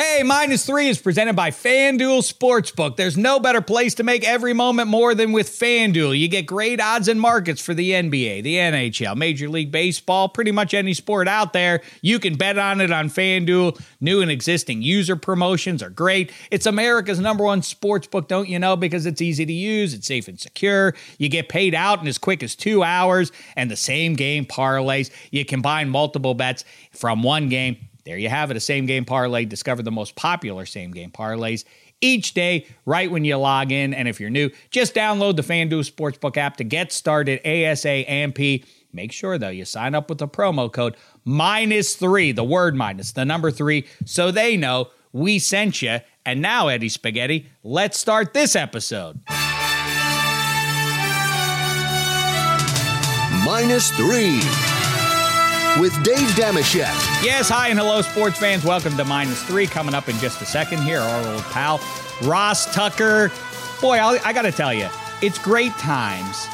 Hey, minus three is presented by FanDuel Sportsbook. There's no better place to make every moment more than with FanDuel. You get great odds and markets for the NBA, the NHL, Major League Baseball, pretty much any sport out there. You can bet on it on FanDuel. New and existing user promotions are great. It's America's number one sportsbook, don't you know? Because it's easy to use, it's safe and secure. You get paid out in as quick as two hours, and the same game parlays. You combine multiple bets from one game there you have it, a same game parlay. Discover the most popular same game parlays each day right when you log in. And if you're new, just download the FanDuel Sportsbook app to get started ASAP. Make sure, though, you sign up with the promo code minus three, the word minus, the number three, so they know we sent you. And now, Eddie Spaghetti, let's start this episode. Minus three with Dave Dameshek. Yes, hi and hello, sports fans. Welcome to Minus Three. Coming up in just a second here, our old pal, Ross Tucker. Boy, I'll, I got to tell you, it's great times.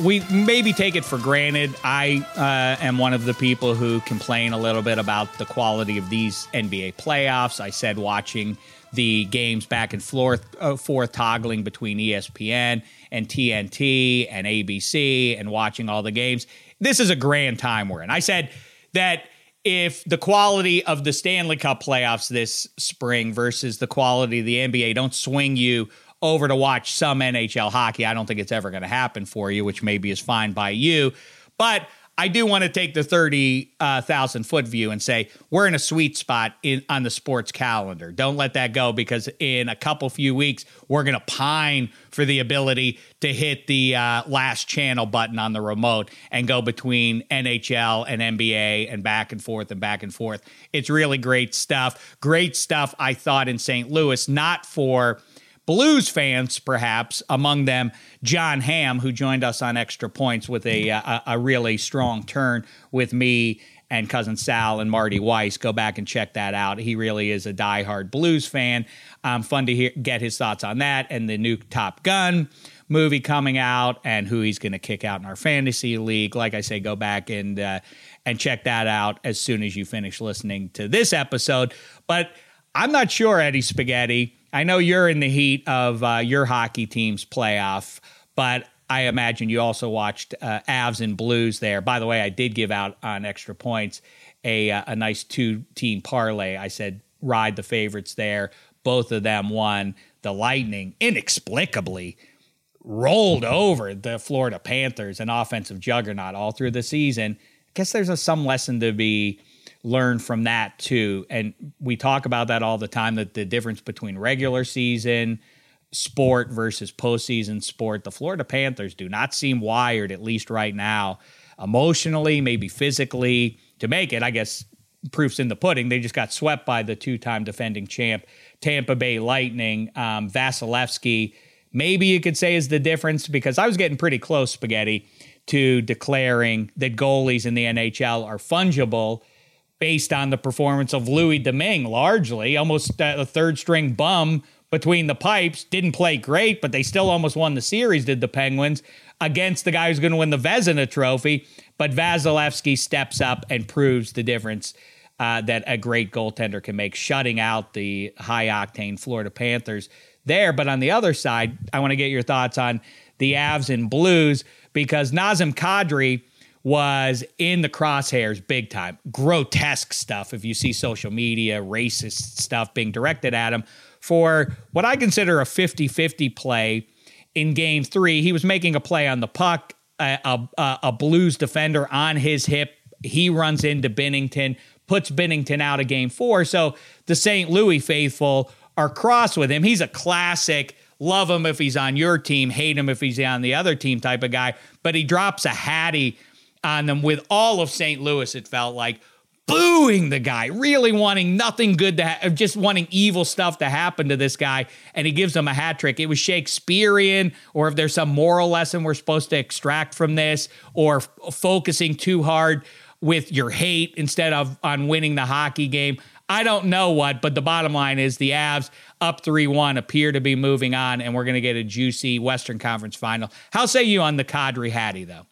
We maybe take it for granted. I uh, am one of the people who complain a little bit about the quality of these NBA playoffs. I said watching the games back and forth, uh, forth toggling between ESPN and TNT and ABC and watching all the games this is a grand time we're in. I said that if the quality of the Stanley Cup playoffs this spring versus the quality of the NBA don't swing you over to watch some NHL hockey, I don't think it's ever going to happen for you, which maybe is fine by you. But I do want to take the 30,000 uh, foot view and say we're in a sweet spot in, on the sports calendar. Don't let that go because in a couple few weeks, we're going to pine for the ability to hit the uh, last channel button on the remote and go between NHL and NBA and back and forth and back and forth. It's really great stuff. Great stuff, I thought, in St. Louis, not for Blues fans, perhaps among them Jon Hamm, who joined us on Extra Points with a, a, a really strong turn with me and cousin Sal and Marty Weiss. Go back and check that out. He really is a diehard blues fan. Um, fun to hear, get his thoughts on that and the new Top Gun movie coming out and who he's going to kick out in our fantasy league. Like I say, go back and uh, and check that out as soon as you finish listening to this episode. But I'm not sure, Eddie Spaghetti I know you're in the heat of uh, your hockey team's playoff, but I imagine you also watched uh, Avs and Blues there. By the way, I did give out on extra points a uh, a nice two team parlay. I said ride the favorites there. Both of them won. The Lightning inexplicably rolled over the Florida Panthers, an offensive juggernaut all through the season. I guess there's a, some lesson to be learn from that too. And we talk about that all the time that the difference between regular season sport versus postseason sport. The Florida Panthers do not seem wired, at least right now, emotionally, maybe physically, to make it. I guess proof's in the pudding. They just got swept by the two time defending champ, Tampa Bay Lightning. Um, Vasilevskiy, maybe you could say, is the difference because I was getting pretty close, Spaghetti, to declaring that goalies in the NHL are fungible based on the performance of Louis Domingue, largely almost a third string bum between the pipes. Didn't play great, but they still almost won the series, did the Penguins, against the guy who's going to win the Vezina trophy. But Vasilevskiy steps up and proves the difference uh, that a great goaltender can make, shutting out the high octane Florida Panthers there. But on the other side, I want to get your thoughts on the Avs and Blues because Nazem Kadri was in the crosshairs big time. Grotesque stuff, if you see social media, racist stuff being directed at him for what I consider a 50 50 play in game three. He was making a play on the puck, a, a, a Blues defender on his hip. He runs into Binnington, puts Binnington out of game four. So the St. Louis faithful are cross with him. He's a classic love him if he's on your team, hate him if he's on the other team type of guy. But he drops a hattie on them with all of St. Louis, it felt like, booing the guy, really wanting nothing good to have, just wanting evil stuff to happen to this guy. And he gives them a hat trick. It was Shakespearean, or if there's some moral lesson we're supposed to extract from this, or f- focusing too hard with your hate instead of on winning the hockey game. I don't know what, but the bottom line is the Avs up 3 1 appear to be moving on, and we're going to get a juicy Western Conference final. How say you on the Kadri Hattie, though?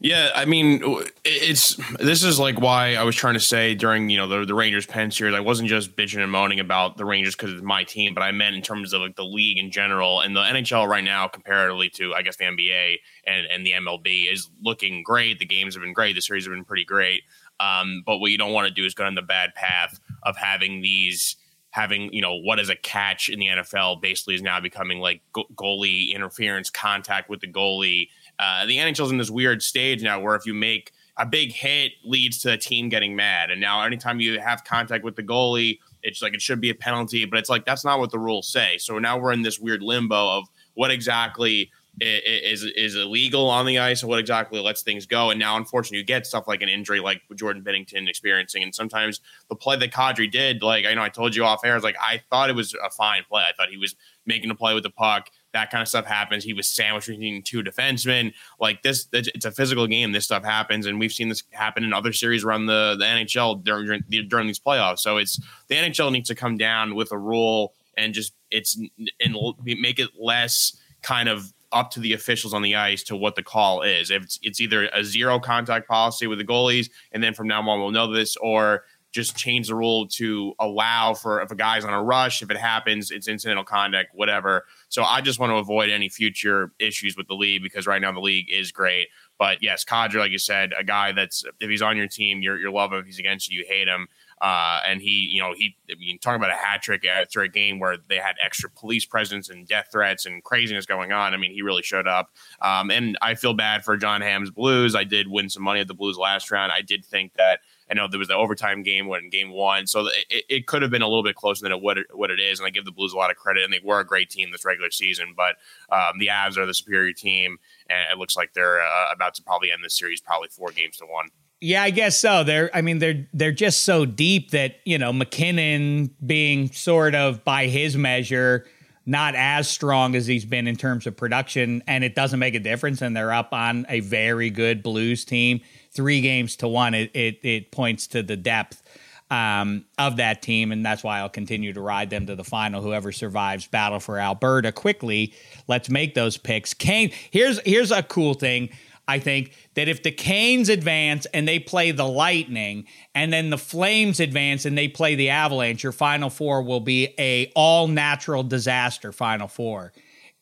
Yeah, I mean, it's this is like why I was trying to say during you know the the Rangers Penn series, I wasn't just bitching and moaning about the Rangers because it's my team, but I meant in terms of like the league in general and the NHL right now, comparatively to I guess the NBA and and the MLB is looking great. The games have been great. The series have been pretty great. Um, but what you don't want to do is go down the bad path of having these having you know what is a catch in the NFL basically is now becoming like goalie interference contact with the goalie uh, the NHL's in this weird stage now where if you make a big hit leads to a team getting mad. And now anytime you have contact with the goalie, it's like it should be a penalty, but it's like that's not what the rules say. So now we're in this weird limbo of what exactly is is illegal on the ice and what exactly lets things go. And now, unfortunately, you get stuff like an injury like Jordan Binnington experiencing. And sometimes the play that Kadri did, like I know I told you off air, I was like I thought it was a fine play. I thought he was making a play with the puck that kind of stuff happens. He was sandwiched between two defensemen. Like this, it's a physical game. This stuff happens, and we've seen this happen in other series around the, the NHL during during these playoffs. So it's the NHL needs to come down with a rule and just it's and make it less kind of up to the officials on the ice to what the call is. If it's, it's either a zero contact policy with the goalies, and then from now on we'll know this, or just change the rule to allow for if a guy's on a rush, if it happens, it's incidental conduct, whatever. So I just want to avoid any future issues with the league because right now the league is great. But yes, Kadri, like you said, a guy that's if he's on your team, you're you love him. If he's against you, you hate him. Uh, and he, you know, he, I mean, talking about a hat trick after a game where they had extra police presence and death threats and craziness going on. I mean, he really showed up. Um, and I feel bad for Jon Hamm's Blues. I did win some money at the Blues last round. I did think that I know there was the overtime game when game one, so it, it could have been a little bit closer than it, what it, what it is. And I give the Blues a lot of credit, and they were a great team this regular season. But um, the Avs are the superior team, and it looks like they're uh, about to probably end this series, probably four games to one. Yeah, I guess so. They're I mean they're they're just so deep that, you know, MacKinnon being sort of by his measure not as strong as he's been in terms of production and it doesn't make a difference and they're up on a very good Blues team three games to one, it it, it points to the depth um, of that team, and that's why I'll continue to ride them to the final. Whoever survives battle for Alberta quickly, let's make those picks. Kane, here's here's a cool thing. I think that if the Canes advance and they play the Lightning, and then the Flames advance and they play the Avalanche, your Final Four will be a all natural disaster Final Four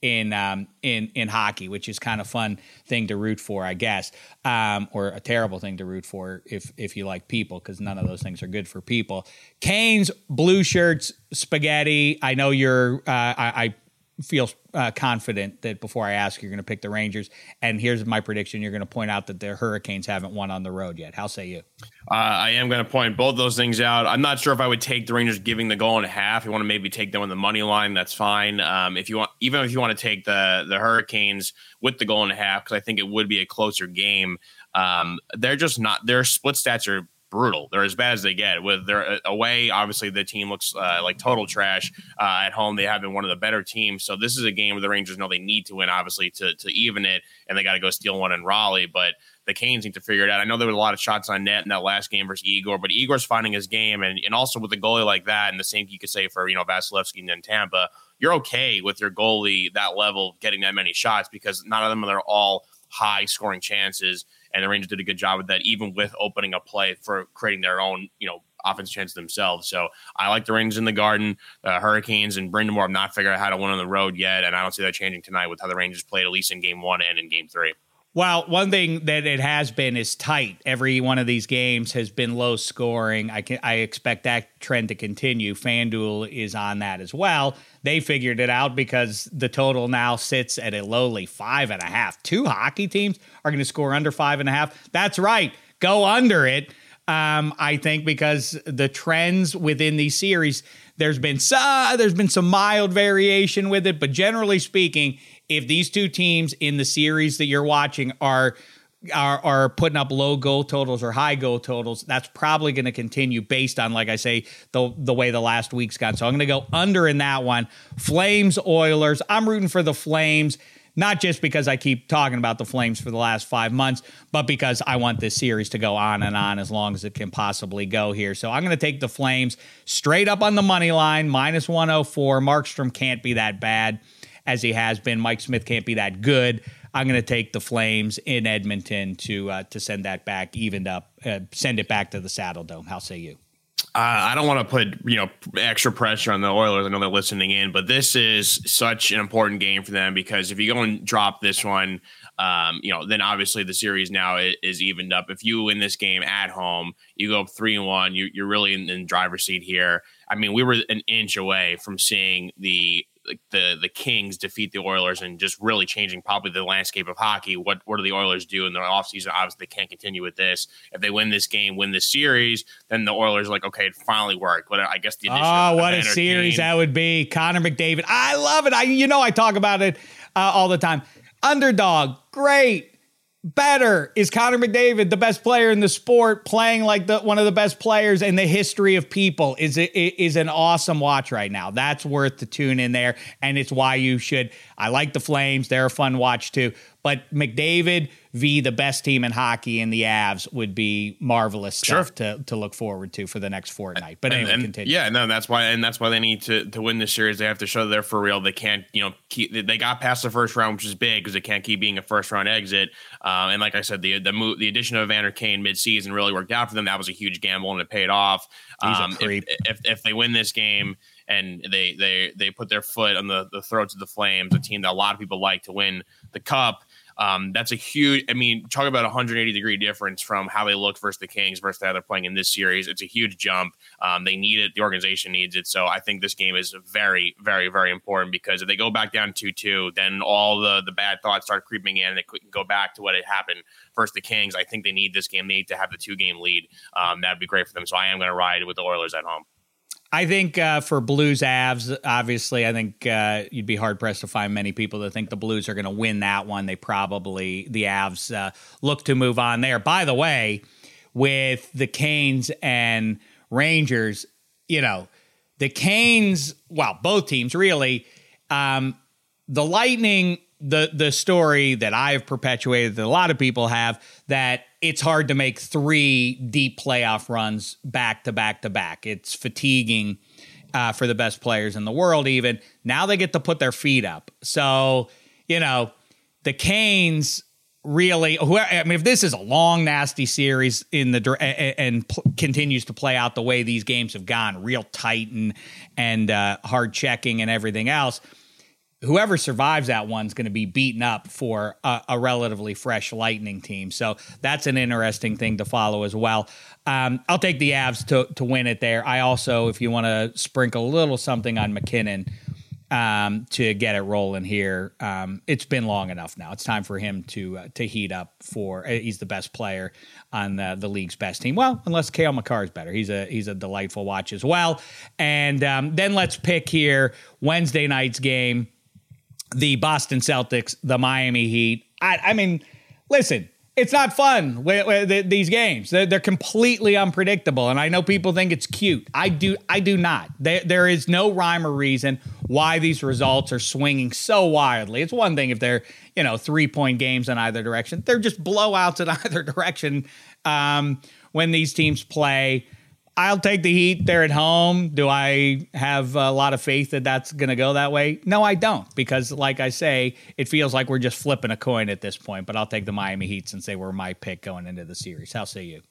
in um, in in hockey, which is kind of fun thing to root for, I guess, um, or a terrible thing to root for if if you like people, because none of those things are good for people. Canes, blue shirts, spaghetti. I know you're. Uh, I, I feel uh, confident that before I ask, you're going to pick the Rangers. And here's my prediction: you're going to point out that the Hurricanes haven't won on the road yet. How say you? Uh, I am going to point both those things out. I'm not sure if I would take the Rangers giving the goal and a half. You want to maybe take them on the money line, that's fine. Um, if you want, even if you want to take the the Hurricanes with the goal and a half, because I think it would be a closer game. Um, they're just not. Their split stats are brutal. They're as bad as they get. With their uh, away, obviously the team looks uh, like total trash. Uh, at home, they have been one of the better teams. So this is a game where the Rangers know they need to win, obviously, to to even it, and they got to go steal one in Raleigh. But the Canes need to figure it out. I know there was a lot of shots on net in that last game versus Igor, but Igor's finding his game, and and also with a goalie like that, and the same you could say for you know Vasilevskiy and then Tampa. You're okay with your goalie that level getting that many shots because none of them are all high scoring chances and the Rangers did a good job with that, even with opening a play for creating their own, you know, offense chance themselves. So I like the Rangers in the Garden, uh, Hurricanes and Brind'Amour have not figured out how to win on the road yet, and I don't see that changing tonight with how the Rangers played at least in Game One and in Game Three. Well, one thing that it has been is tight. Every one of these games has been low scoring. I can I expect that trend to continue. FanDuel is on that as well. They figured it out because the total now sits at a lowly five and a half. Two hockey teams are going to score under five and a half. That's right. Go under it. Um, I think because the trends within these series, there's been some, there's been some mild variation with it, but generally speaking, if these two teams in the series that you're watching are are, are putting up low goal totals or high goal totals, that's probably going to continue based on, like I say, the the way the last week's gone. So I'm going to go under in that one. Flames, Oilers. I'm rooting for the Flames, not just because I keep talking about the Flames for the last five months, but because I want this series to go on and on as long as it can possibly go here. So I'm going to take the Flames straight up on the money line, minus 104. Markstrom can't be that bad as he has been. Mike Smith can't be that good. I'm going to take the Flames in Edmonton to uh, to send that back, evened up, uh, send it back to the Saddle Dome. How say you? Uh, I don't want to put you know extra pressure on the Oilers. I know they're listening in, but this is such an important game for them because if you go and drop this one, um, you know, then obviously the series now is, is, evened up. If you win this game at home, you go up three and one. You, are really in, in driver's seat here. I mean, we were an inch away from seeing the the the Kings defeat the Oilers and just really changing probably the landscape of hockey. What what do the Oilers do in the offseason? Obviously, they can't continue with this. If they win this game, win this series, then the Oilers like, okay, it finally worked. But I guess the oh, what a series that would be! Connor McDavid, I love it. I you know I talk about it uh, all the time. Underdog, great better is Connor McDavid, the best player in the sport, playing like the one of the best players in the history of people. Is it is an awesome watch right now. That's worth to tune in there, and it's why you should. I like the Flames; they're a fun watch too. But McDavid v the best team in hockey in the Avs would be marvelous stuff sure. to, to look forward to for the next fortnight. But anyway, and, continue. Yeah, no, that's why, and that's why they need to to win this series. They have to show they're for real. They can't, you know, keep. They got past the first round, which is big because they can't keep being a first round exit. Um, and like I said, the the move, the addition of Evander Kane mid season really worked out for them. That was a huge gamble and it paid off. Um, if, if if they win this game and they they they put their foot on the, the throats of the Flames, a team that a lot of people like to win the cup. Um, that's a huge. I mean, talk about a 180 degree difference from how they looked versus the Kings versus how they're playing in this series. It's a huge jump. Um, they need it. The organization needs it. So I think this game is very, very, very important because if they go back down two two, then all the the bad thoughts start creeping in, and they couldn't go back to what had happened versus the Kings. I think they need this game. They need to have the two game lead. Um, that'd be great for them. So I am going to ride with the Oilers at home. I think uh, for Blues Avs, obviously, I think uh, you'd be hard pressed to find many people that think the Blues are going to win that one. They probably, the Avs, uh, look to move on there. By the way, with the Canes and Rangers, you know, the Canes, well, both teams really, um, the Lightning, the the story that I've perpetuated that a lot of people have that it's hard to make three deep playoff runs back to back to back. It's fatiguing uh, for the best players in the world, even. Now they get to put their feet up. So, you know, the Canes really Who, I mean if this is a long nasty series in the and, and p- continues to play out the way these games have gone real tight and and uh, hard checking and everything else whoever survives that one's going to be beaten up for a, a, relatively fresh Lightning team. So that's an interesting thing to follow as well. Um, I'll take the Avs to to win it there. I also, if you want to sprinkle a little something on MacKinnon um, to get it rolling here, um, it's been long enough now. It's time for him to uh, to heat up. For uh, he's the best player on the, the league's best team. Well, unless Cale Makar is better, he's a he's a delightful watch as well. And um, then let's pick here Wednesday night's game the Boston Celtics, the Miami Heat. I, I mean, listen, it's not fun with, with these games. They're, they're, completely unpredictable, and I know people think it's cute. I do. I do not. There, there is no rhyme or reason why these results are swinging so wildly. It's one thing if they're you know three point games in either direction. They're just blowouts in either direction um, when these teams play. I'll take the Heat. They're at home. Do I have a lot of faith that that's going to go that way? No, I don't, because like I say, it feels like we're just flipping a coin at this point. But I'll take the Miami Heat since they were my pick going into the series. How say you?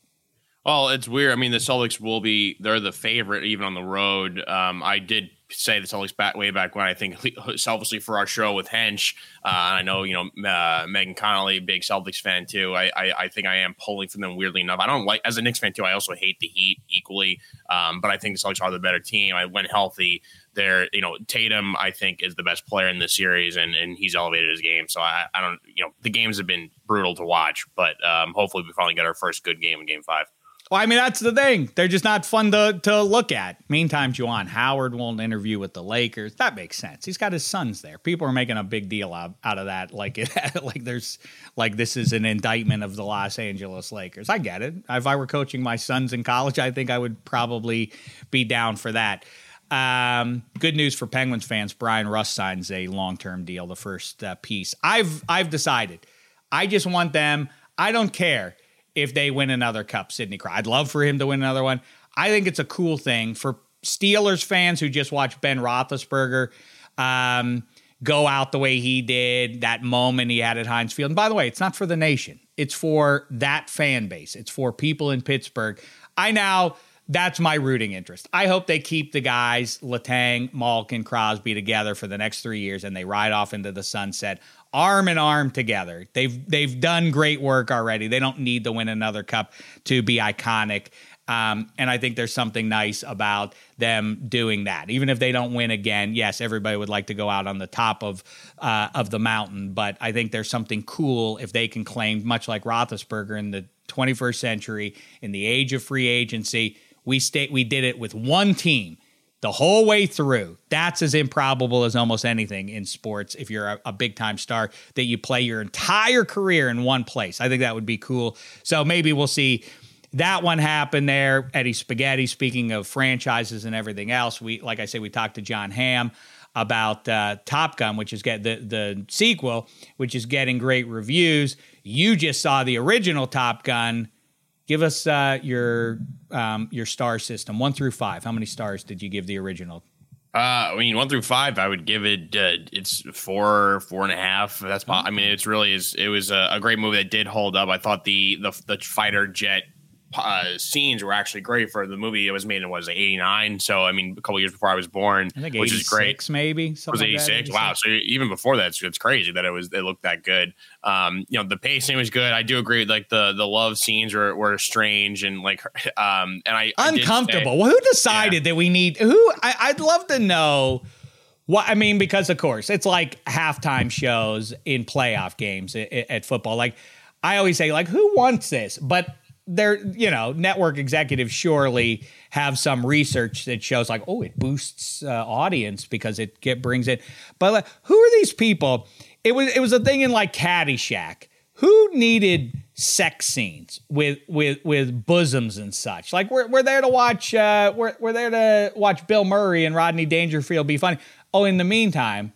Well, it's weird. I mean, the Celtics will be they're the favorite even on the road. Um, I did say the Celtics back way back when I think selfishly for our show with Hench. Uh, I know you know uh, Megan Connolly, big Celtics fan too. I, I, I think I am pulling for them weirdly enough. I don't like as a Knicks fan too. I also hate the Heat equally, um, but I think the Celtics are the better team. I went healthy. There, you know, Tatum I think is the best player in this series, and and he's elevated his game. So I, I don't, you know, the games have been brutal to watch, but um, hopefully we finally get our first good game in Game Five. Well, I mean, that's the thing. They're just not fun to, to look at. Meantime, Juwan Howard won't interview with the Lakers. That makes sense. He's got his sons there. People are making a big deal out, out of that. Like it, like there's like this is an indictment of the Los Angeles Lakers. I get it. If I were coaching my sons in college, I think I would probably be down for that. Um, good news for Penguins fans. Bryan Rust signs a long term deal. The first uh, piece. I've I've decided. I just want them. I don't care if they win another cup, Sidney Crosby. I'd love for him to win another one. I think it's a cool thing for Steelers fans who just watch Ben Roethlisberger. Um, go out the way he did, that moment he had at Heinz Field. And by the way, it's not for the nation, it's for that fan base, it's for people in Pittsburgh. I now, that's my rooting interest. I hope they keep the guys, Letang, Malkin, Crosby together for the next three years and they ride off into the sunset arm in arm together. They've they've done great work already. They don't need to win another cup to be iconic. Um, and I think there's something nice about them doing that. Even if they don't win again, yes, everybody would like to go out on the top of uh, of the mountain, but I think there's something cool if they can claim, much like Roethlisberger in the 21st century, in the age of free agency, we state we did it with one team the whole way through. That's as improbable as almost anything in sports. If you're a, a big time star, that you play your entire career in one place, I think that would be cool. So maybe we'll see that one happen there. Eddie Spaghetti. Speaking of franchises and everything else, we like I said, we talked to Jon Hamm about uh, Top Gun, which is get the the sequel, which is getting great reviews. You just saw the original Top Gun. Give us uh, your um, your star system, one through five. How many stars did you give the original? Uh, I mean, one through five, I would give it. Uh, it's four, four and a half. That's. I mean, it's really is. It was a, a, great movie that did hold up. I thought the the the fighter jet uh, scenes were actually great for the movie. It was made in was '89, so I mean, a couple years before I was born, which is great. Maybe it was '86. Like wow, so even before that, it's, it's, crazy that it was it looked that good. Um, you know, the pacing was good. I do agree. Like the the love scenes were, were strange and like um and I uncomfortable. I say, well, who decided yeah. that we need who? I, I'd love to know. What I mean, because of course it's like halftime shows in playoff games at, at football. Like I always say, like who wants this? But they're you know network executives surely have some research that shows like oh it boosts uh, audience because it get, brings it. But like, who are these people? It was it was a thing in like Caddyshack. Who needed sex scenes with with with bosoms and such? Like we're, we're there to watch uh we're, we're there to watch Bill Murray and Rodney Dangerfield be funny. Oh in the meantime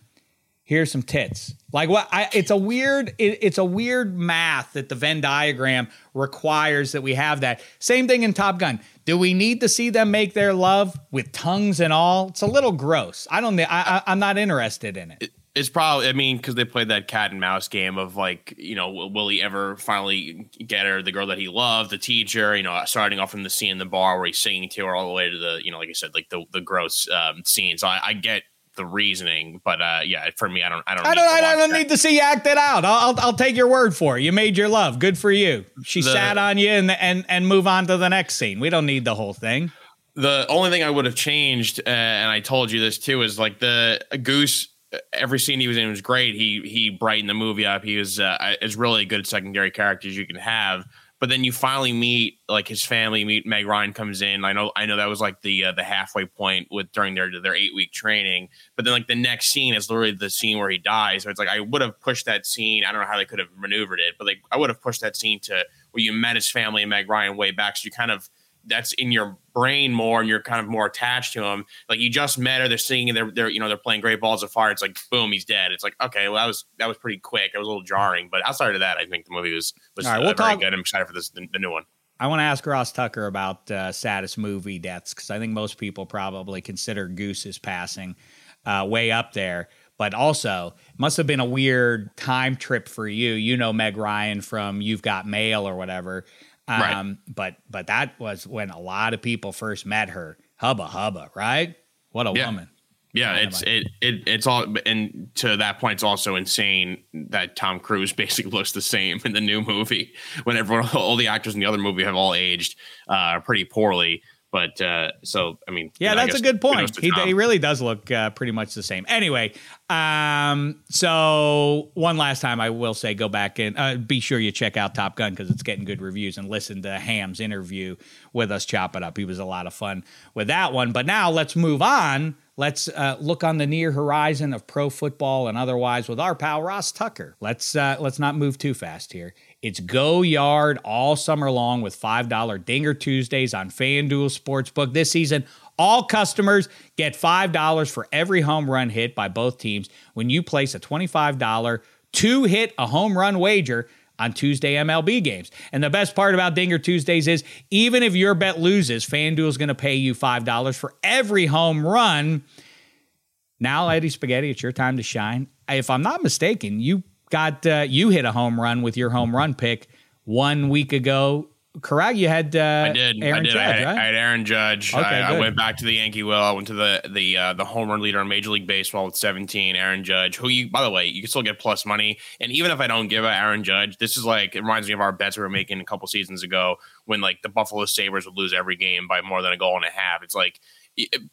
here's some tits. Like what? I, it's a weird. It, it's a weird math that the Venn diagram requires that we have that. Same thing in Top Gun. Do we need to see them make their love with tongues and all? It's a little gross. I don't. I, I I'm not interested in it. it it's probably, I mean, because they played that cat and mouse game of like, you know, will he ever finally get her, the girl that he loved, the teacher, you know, starting off from the scene in the bar where he's singing to her all the way to the, you know, like I said, like the, the gross um, scene. So I, I get the reasoning, but uh, yeah, for me, I don't, I don't, I don't, I don't need to see you act it out. I'll, I'll, I'll, take your word for it. You made your love. Good for you. She the, sat on you and and and move on to the next scene. We don't need the whole thing. The only thing I would have changed, uh, and I told you this too, is like the Goose. Every scene he was in was great. He he brightened the movie up. He was uh, as really a good secondary character as you can have but then you finally meet like his family meet meg ryan comes in. I know i know that was like the uh, the halfway point with during their their eight week training but then like the next scene is literally the scene where he dies so it's like i would have pushed that scene i don't know how they could have maneuvered it but like i would have pushed that scene to where you met his family and meg ryan way back so you kind of that's in your brain more and you're kind of more attached to them. Like you just met her, they're singing, they're they're you know they're playing Great Balls of Fire. It's like boom, he's dead. It's like okay, well that was that was pretty quick. It was a little jarring, but outside of that, I think the movie was was All right, uh, we'll very talk- good. I'm excited for this the, the new one. I want to ask Ross Tucker about uh, saddest movie deaths because I think most people probably consider Goose's passing uh, way up there. But also, must have been a weird time trip for you. You know Meg Ryan from You've Got Mail or whatever. Um, right. But but that was when a lot of people first met her. Hubba hubba, right? What a yeah. woman. Yeah, it's it, it it's all and to that point, it's also insane that Tom Cruise basically looks the same in the new movie when everyone, all the actors in the other movie have all aged uh, pretty poorly. But uh, so, I mean, yeah, that's a good point. He, he, really does look uh, pretty much the same. Anyway, um, so one last time, I will say, go back and uh, be sure you check out Top Gun because it's getting good reviews and listen to Hamm's interview with us. Chop it up. He was a lot of fun with that one. But now let's move on. Let's uh, look on the near horizon of pro football and otherwise with our pal Ross Tucker. Let's uh, let's not move too fast here. It's Go Yard all summer long with $5 Dinger Tuesdays on FanDuel Sportsbook. This season, all customers get $5 for every home run hit by both teams when you place a $25 two hit a home run wager on Tuesday MLB games. And the best part about Dinger Tuesdays is even if your bet loses, FanDuel is going to pay you $5 for every home run now Eddie Spaghetti, it's your time to shine. If I'm not mistaken, you got uh, you hit a home run with your home run pick one week ago correct? You had uh, I did. Aaron I did. Judge, I, had, right? I had Aaron Judge. Okay, I, I went back to the Yankee will. I went to the the uh, the home run leader in Major League Baseball with 17, Aaron Judge. Who you, by the way, you can still get plus money. And even if I don't give out Aaron Judge, this is like it reminds me of our bets we were making a couple seasons ago when like the Buffalo Sabres would lose every game by more than a goal and a half. It's like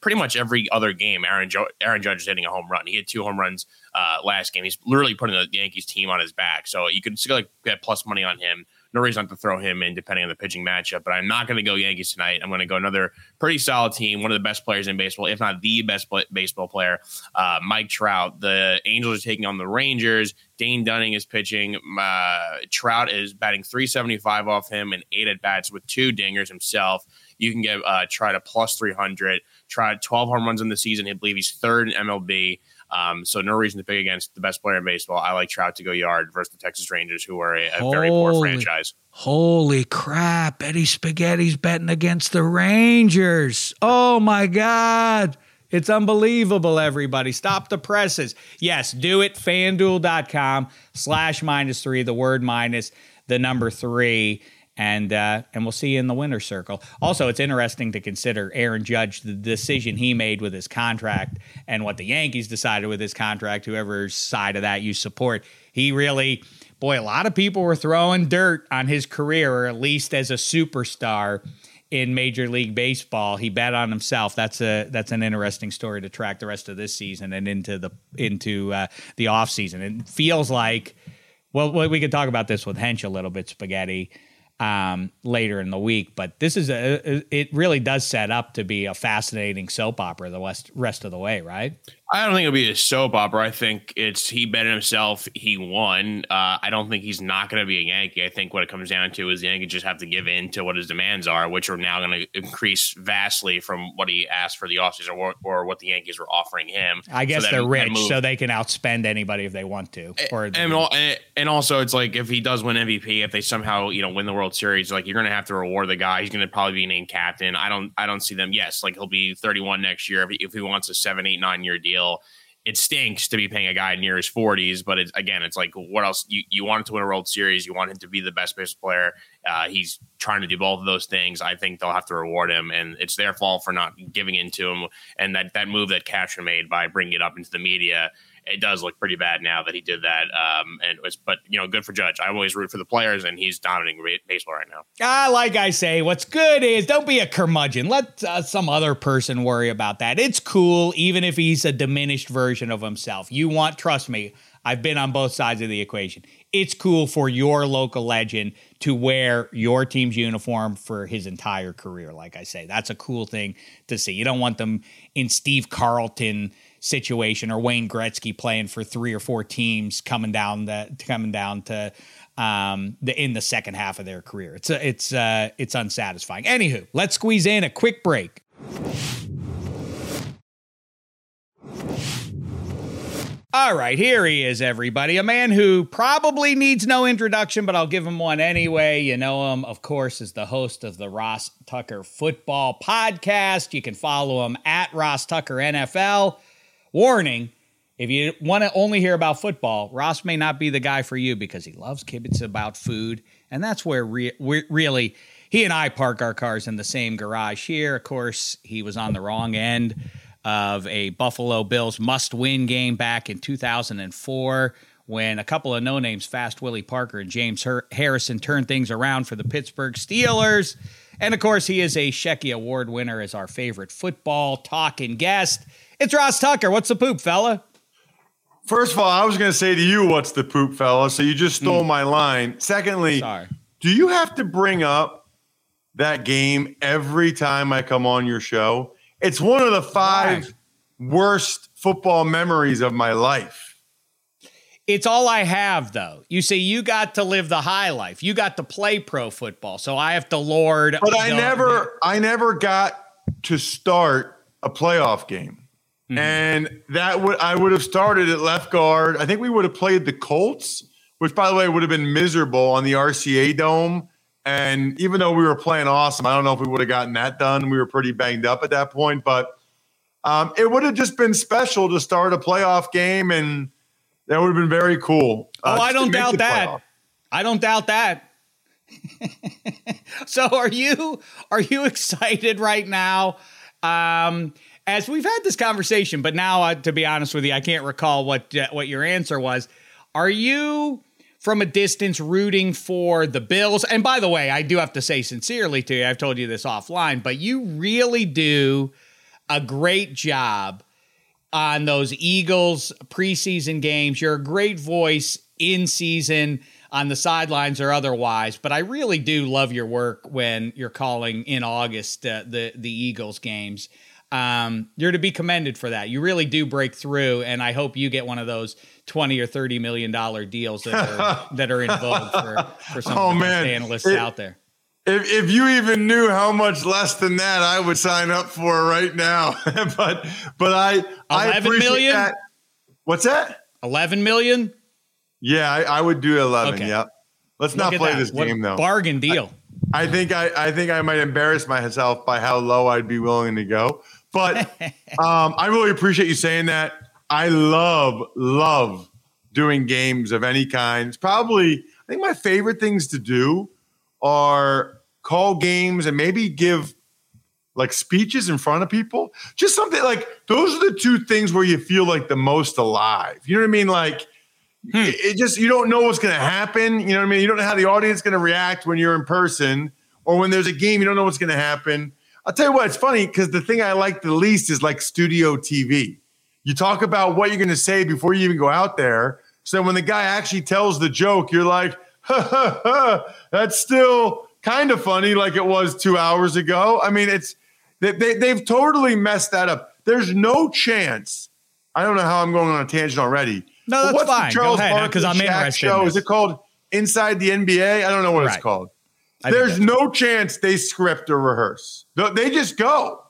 pretty much every other game, Aaron jo- Aaron Judge is hitting a home run. He had two home runs uh, last game. He's literally putting the Yankees team on his back. So you could still like, get plus money on him. No reason not to throw him in, depending on the pitching matchup. But I'm not going to go Yankees tonight. I'm going to go another pretty solid team, one of the best players in baseball, if not the best pla baseball player, uh, Mike Trout. The Angels are taking on the Rangers. Dane Dunning is pitching. Uh, Trout is batting 375 off him and eight at bats with two dingers himself. You can get uh, Trout a plus 300. Trout 12 home runs in the season. I believe he's third in MLB. Um, so no reason to pick against the best player in baseball. I like Trout to go yard versus the Texas Rangers, who are a, a very poor franchise. Holy crap. Eddie Spaghetti's betting against the Rangers. Oh my God. It's unbelievable, everybody. Stop the presses. Yes, do it. FanDuel.com slash minus three, the word minus, the number three. And uh, and we'll see you in the winner's circle. Also, it's interesting to consider Aaron Judge, the decision he made with his contract, and what the Yankees decided with his contract. Whoever's side of that you support, he really boy, a lot of people were throwing dirt on his career, or at least as a superstar in Major League Baseball. He bet on himself. That's a that's an interesting story to track the rest of this season and into the into uh, the off season. It feels like well, we could talk about this with Hench a little bit, spaghetti. Um, later in the week, but this is a it really does set up to be a fascinating soap opera the west rest of the way, right? I don't think it'll be a soap opera. I think it's he bet himself. He won. Uh, I don't think he's not going to be a Yankee. I think what it comes down to is the Yankees just have to give in to what his demands are, which are now going to increase vastly from what he asked for the offseason or, or what the Yankees were offering him. I guess So they're rich, so they can outspend anybody if they want to. Or and, and and also it's like if he does win MVP, if they somehow you know win the World Series, like you're going to have to reward the guy. He's going to probably be named captain. I don't I don't see them. Yes, like he'll be 31 next year if he, if he wants a seven, eight, nine year deal. It stinks to be paying a guy near his 40s, but it's again, it's like what else? You you want him to win a World Series, you want him to be the best baseball player. Uh, he's trying to do both of those things. I think they'll have to reward him, and it's their fault for not giving in to him. And that that move that Cashman made by bringing it up into the media it does look pretty bad now that he did that. Um, and was, but you know, good for Judge. I always root for the players, and he's dominating ba- baseball right now. Ah, like I say, what's good is don't be a curmudgeon. Let uh, some other person worry about that. It's cool, even if he's a diminished version of himself. You want, trust me, I've been on both sides of the equation. It's cool for your local legend to wear your team's uniform for his entire career. Like I say, that's a cool thing to see. You don't want them in Steve Carlton situation or Wayne Gretzky playing for three or four teams coming down the coming down to um, the in the second half of their career. It's uh, it's uh, it's unsatisfying. Anywho, let's squeeze in a quick break. All right, here he is, everybody. A man who probably needs no introduction, but I'll give him one anyway. You know him, of course, as the host of the Ross Tucker Football Podcast. You can follow him at Ross Tucker NFL. Warning if you want to only hear about football, Ross may not be the guy for you because he loves kibitz about food. And that's where re- we really he and I park our cars in the same garage here. Of course, he was on the wrong end of a Buffalo Bills must win game back in 2004 when a couple of no names, Fast Willie Parker and James Her- Harrison, turned things around for the Pittsburgh Steelers. And of course, he is a Shecky Award winner as our favorite football talking guest. It's Ross Tucker. What's the poop, fella? First of all, I was going to say to you, "What's the poop, fella?" So you just stole hmm. my line. Secondly. Sorry. do you have to bring up that game every time I come on your show? It's one of the five worst football memories of my life. It's all I have, though. You see, you got to live the high life. You got to play pro football, so I have to lord. But I never, I never got to start a playoff game. Mm-hmm. And that would I would have started at left guard. I think we would have played the Colts, which by the way would have been miserable on the RCA dome. And even though we were playing awesome, I don't know if we would have gotten that done. We were pretty banged up at that point, but Um, it would have just been special to start a playoff game, and that would have been very cool. Uh, oh, I don't doubt that. Playoff. I don't doubt that. so, are you are you excited right now? Um, as we've had this conversation, but now, uh, to be honest with you, I can't recall what uh, what your answer was. Are you from a distance rooting for the Bills? And by the way, I do have to say sincerely to you, I've told you this offline, but you really do a great job on those Eagles preseason games. You're a great voice in season on the sidelines or otherwise. But I really do love your work when you're calling in August uh, the the Eagles games. Um, you're to be commended for that. You really do break through, and I hope you get one of those twenty or thirty million dollar deals that are that are in vogue for for some oh, of the analysts it, out there. If, if you even knew how much less than that I would sign up for right now, but but I I appreciate million? that. What's that? Eleven million. Yeah, I, I would do eleven. Okay. Yep. Let's Look not play that. this what game though. Bargain deal. I, I, think I, I think I might embarrass myself by how low I'd be willing to go. But um, I really appreciate you saying that. I love love doing games of any kind. It's probably I think my favorite things to do are call games and maybe give like speeches in front of people. Just something like those are the two things where you feel like the most alive. You know what I mean? Like Hmm. It, just you don't know what's going to happen. You know what I mean? You don't know how the audience is going to react when you're in person or when there's a game. You don't know what's going to happen. I'll tell you what. It's funny because the thing I like the least is like studio TV. You talk about what you're going to say before you even go out there. So when the guy actually tells the joke, you're like, ha, ha, ha, that's still kind of funny, like it was two hours ago. I mean, it's they, they, they've totally messed that up. There's no chance. I don't know how I'm going on a tangent already no, that's what's fine. Go ahead, because uh, I'm Shaq. Show? In Is it called Inside the NBA? I don't know what right. it's called. I There's no chance they script or rehearse. They just go.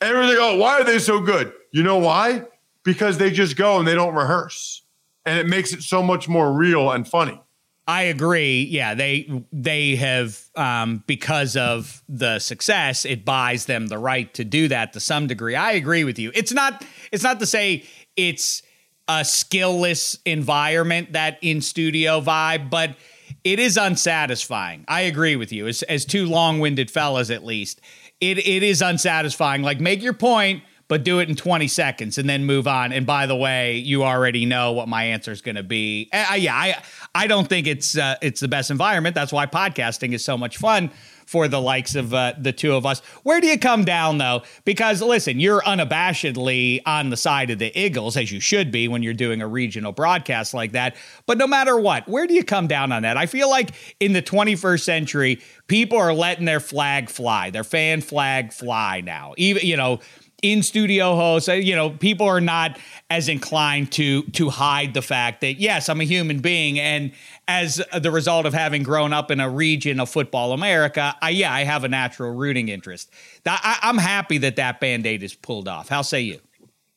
Everything. Oh, why are they so good? You know why? Because they just go and they don't rehearse, and it makes it so much more real and funny. I agree. Yeah, they they have um, because of the success, it buys them the right to do that to some degree. I agree with you. It's not it's not to say it's a skillless environment, that in studio vibe, but it is unsatisfying. I agree with you. As, as two long winded fellas, at least, it, it is unsatisfying. Like, make your point, but do it in 20 seconds and then move on. And by the way, you already know what my answer is going to be. Uh, yeah, I I don't think it's uh, it's the best environment. That's why podcasting is so much fun for the likes of uh, the two of us. Where do you come down though? Because listen, you're unabashedly on the side of the Eagles as you should be when you're doing a regional broadcast like that. But no matter what, where do you come down on that? I feel like in the 21st century, people are letting their flag fly, their fan flag fly now. Even you know in studio hosts, uh, you know, people are not as inclined to to hide the fact that yes, I'm a human being, and as the result of having grown up in a region of football America, I, yeah, I have a natural rooting interest. I, I'm happy that that band aid is pulled off. How say you?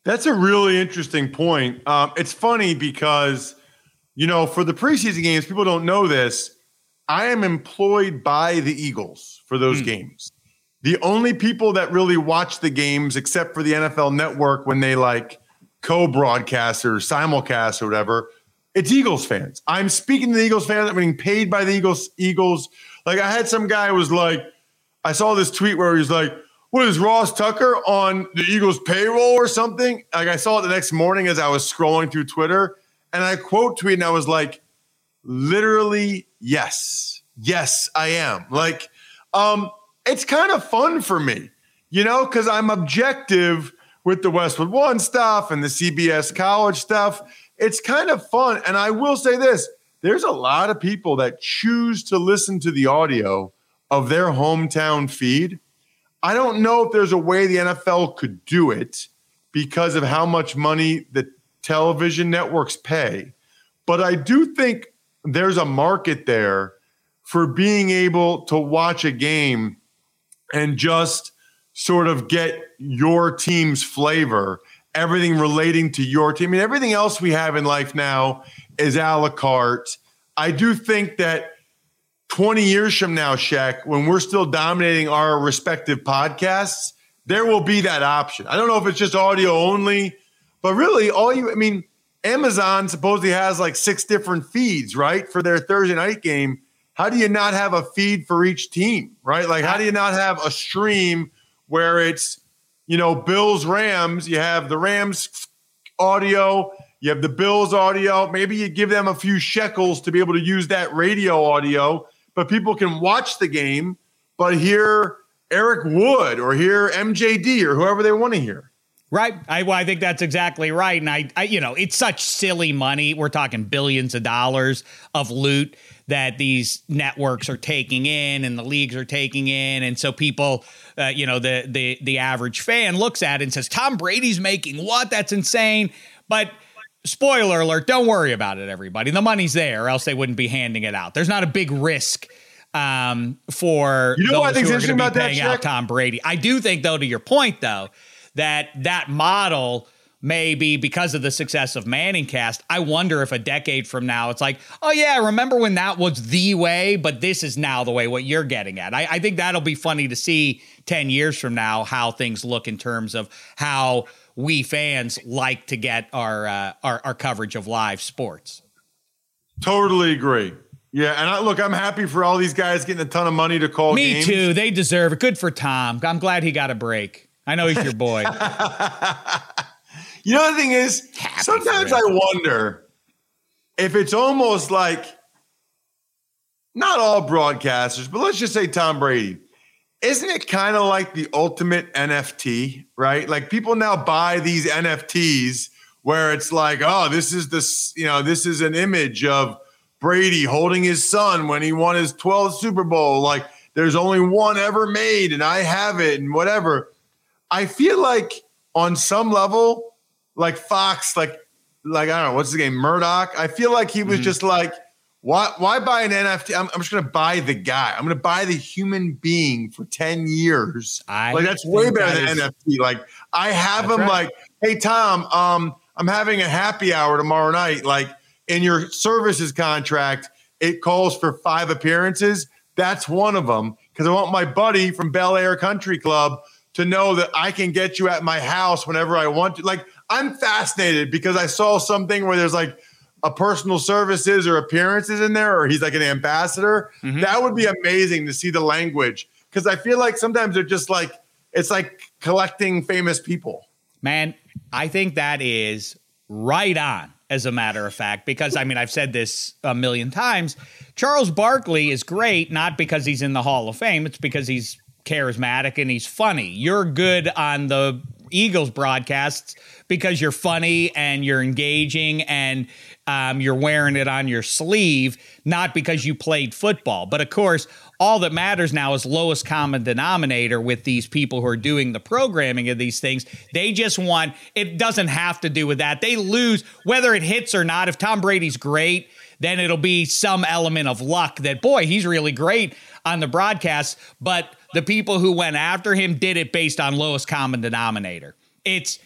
That's a really interesting point. Um, it's funny because you know, for the preseason games, people don't know this. I am employed by the Eagles for those mm. games the only people that really watch the games, except for the NFL Network when they like co-broadcast or simulcast or whatever, it's Eagles fans. I'm speaking to the Eagles fans. I'm being paid by the Eagles. Eagles. Like I had some guy was like, I saw this tweet where he's like, "What is Ross Tucker on the Eagles payroll or something?" Like I saw it the next morning as I was scrolling through Twitter, and I quote tweet and I was like, "Literally, yes, yes, I am." Like, um, it's kind of fun for me, you know, because I'm objective with the Westwood One stuff and the CBS college stuff. It's kind of fun. And I will say this there's a lot of people that choose to listen to the audio of their hometown feed. I don't know if there's a way the NFL could do it because of how much money the television networks pay. But I do think there's a market there for being able to watch a game and just sort of get your team's flavor, everything relating to your team. I mean, everything else we have in life now is a la carte. I do think that 20 years from now, Shaq, when we're still dominating our respective podcasts, there will be that option. I don't know if it's just audio only, but really, all you, I mean, Amazon supposedly has like six different feeds, right, for their Thursday night game. How do you not have a feed for each team, right? Like, how do you not have a stream where it's, you know, Bills Rams? You have the Rams audio, you have the Bills audio. Maybe you give them a few shekels to be able to use that radio audio, but people can watch the game, but hear Eric Wood or hear MJD or whoever they want to hear. Right. I, well, I think that's exactly right. And I, I, you know, it's such silly money. We're talking billions of dollars of loot that these networks are taking in and the leagues are taking in. And so people, uh, you know, the, the, the average fan looks at it and says, Tom Brady's making what? That's insane. But spoiler alert, don't worry about it, everybody. The money's there, or else they wouldn't be handing it out. There's not a big risk um, for you know those what I think's who are going to be interesting about that, paying out Tom Brady. I do think, though, to your point, though, that that model may be because of the success of ManningCast. I wonder if a decade from now it's like, oh yeah, remember when that was the way, but this is now the way. What you're getting at, I, I think that'll be funny to see ten years from now how things look in terms of how we fans like to get our uh, our, our coverage of live sports. Totally agree. Yeah, and I, look, I'm happy for all these guys getting a ton of money to call Me games. too. They deserve it. Good for Tom. I'm glad he got a break. I know he's your boy. You know the thing is, Happy sometimes I wonder if it's almost like not all broadcasters, but let's just say Tom Brady. Isn't it kind of like the ultimate NFT, right? Like people now buy these NFTs where it's like, oh, this is this, you know, this is an image of Brady holding his son when he won his 12th Super Bowl. Like there's only one ever made and I have it and whatever. I feel like on some level, like Fox, like like I don't know what's the game, Murdoch. I feel like he was Mm-hmm. just like, why why buy an NFT? I'm, I'm just gonna buy the guy. I'm gonna buy the human being for 10 years. I like that's way better that than is- NFT. Like I have him right. like, hey Tom, um, I'm having a happy hour tomorrow night. Like in your services contract, it calls for five appearances. That's one of them because I want my buddy from Bel Air Country Club to know that I can get you at my house whenever I want to. Like I'm fascinated because I saw something where there's like a personal services or appearances in there, or he's like an ambassador. Mm-hmm. That would be amazing to see the language because I feel like sometimes they're just like it's like collecting famous people. Man, I think that is right on, as a matter of fact, because I mean, I've said this a million times. Charles Barkley is great, not because he's in the Hall of Fame, it's because he's charismatic and he's funny. You're good on the Eagles broadcasts because you're funny and you're engaging and um, you're wearing it on your sleeve, not because you played football. But of course, all that matters now is lowest common denominator with these people who are doing the programming of these things. They just want it doesn't have to do with that. They lose whether it hits or not. If Tom Brady's great, then it'll be some element of luck that boy, he's really great on the broadcast, but the people who went after him did it based on lowest common denominator. It's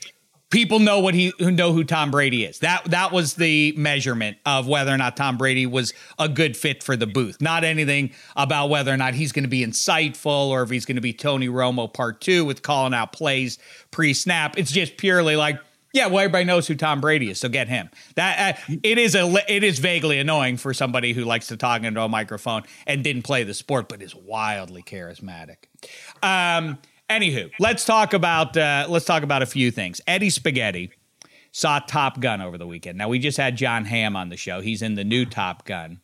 people know what he who know who Tom Brady is. That that was the measurement of whether or not Tom Brady was a good fit for the booth. Not anything about whether or not he's going to be insightful or if he's going to be Tony Romo part 2 with calling out plays pre-snap. It's just purely like yeah, well, everybody knows who Tom Brady is, so get him. That uh, it is a it is vaguely annoying for somebody who likes to talk into a microphone and didn't play the sport, but is wildly charismatic. Um, anywho, let's talk about uh, let's talk about a few things. Eddie Spaghetti saw Top Gun over the weekend. Now we just had Jon Hamm on the show. He's in the new Top Gun,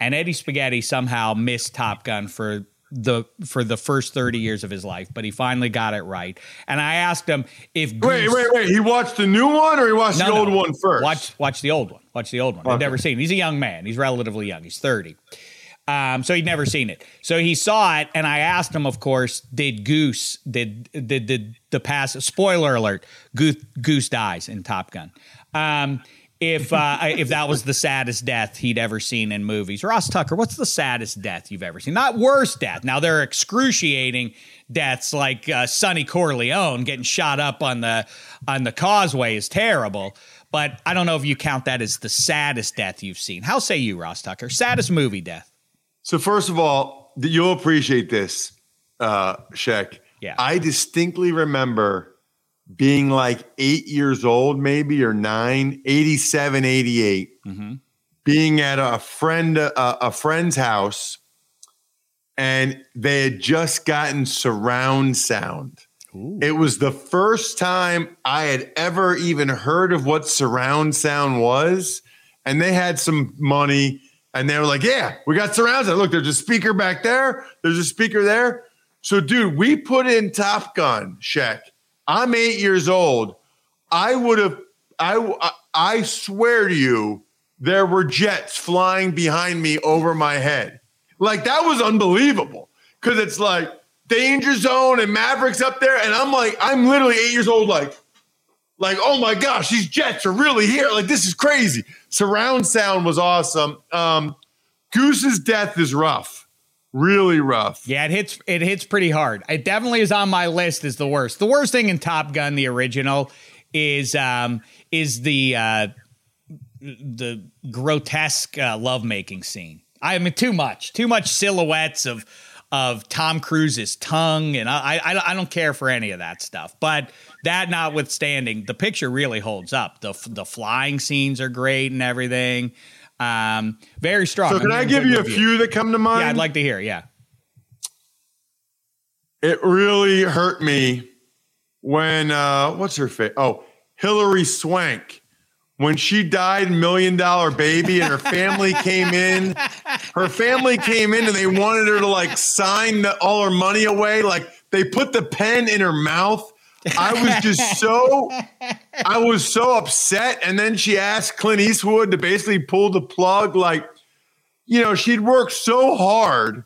and Eddie Spaghetti somehow missed Top Gun for the for the first 30 years of his life but he finally got it right and i asked him if Wait, Goose- wait, wait. He watched the new one or he watched no, the old no. one first? Watch watch the old one. Watch the old one. I've never seen. it. He's a young man. He's relatively young. He's 30. Um, so he'd never seen it. So he saw it, and I asked him, of course, did Goose did did did the pass? Spoiler alert: Goose Goose dies in Top Gun. Um, if uh, if that was the saddest death he'd ever seen in movies, Ross Tucker, what's the saddest death you've ever seen? Not worst death. Now there are excruciating deaths like uh, Sonny Corleone getting shot up on the on the causeway is terrible. But I don't know if you count that as the saddest death you've seen. How say you, Ross Tucker? Saddest movie death? So first of all, you'll appreciate this, uh, Shaq. Yeah. I distinctly remember being like eight years old, maybe or nine, 87, 88, Mm-hmm. being at a friend, a, a friend's house, and they had just gotten surround sound. It was the first time I had ever even heard of what surround sound was. And they had some money and they were like, Yeah, we got surround sound. Look, there's a speaker back there, there's a speaker there. So, dude, we put in Top Gun, Shaq. I'm eight years old. I would have, I, I swear to you, there were jets flying behind me over my head. Like that was unbelievable because it's like danger zone and Mavericks up there, and I'm like, I'm literally eight years old, like, like, oh my gosh, these jets are really here. Like this is crazy. Surround sound was awesome. Um, Goose's death is rough, really rough. Yeah, it hits it hits pretty hard. It definitely is on my list as the worst. The worst thing in Top Gun, the original, is um is the uh the grotesque uh, lovemaking scene. I mean, too much, too much silhouettes of of Tom Cruise's tongue, and I, I I don't care for any of that stuff. But that notwithstanding, the picture really holds up. the The flying scenes are great and everything. Um, very strong. So, can I give you a few that come to mind? Yeah, I'd like to hear. Yeah. it really hurt me when uh what's her face? Oh, Hilary Swank. When she died, million dollar baby, and her family came in. Her family came in and they wanted her to like sign the, all her money away. Like they put the pen in her mouth. I was just so I was so upset. And then she asked Clint Eastwood to basically pull the plug. Like, you know, she'd worked so hard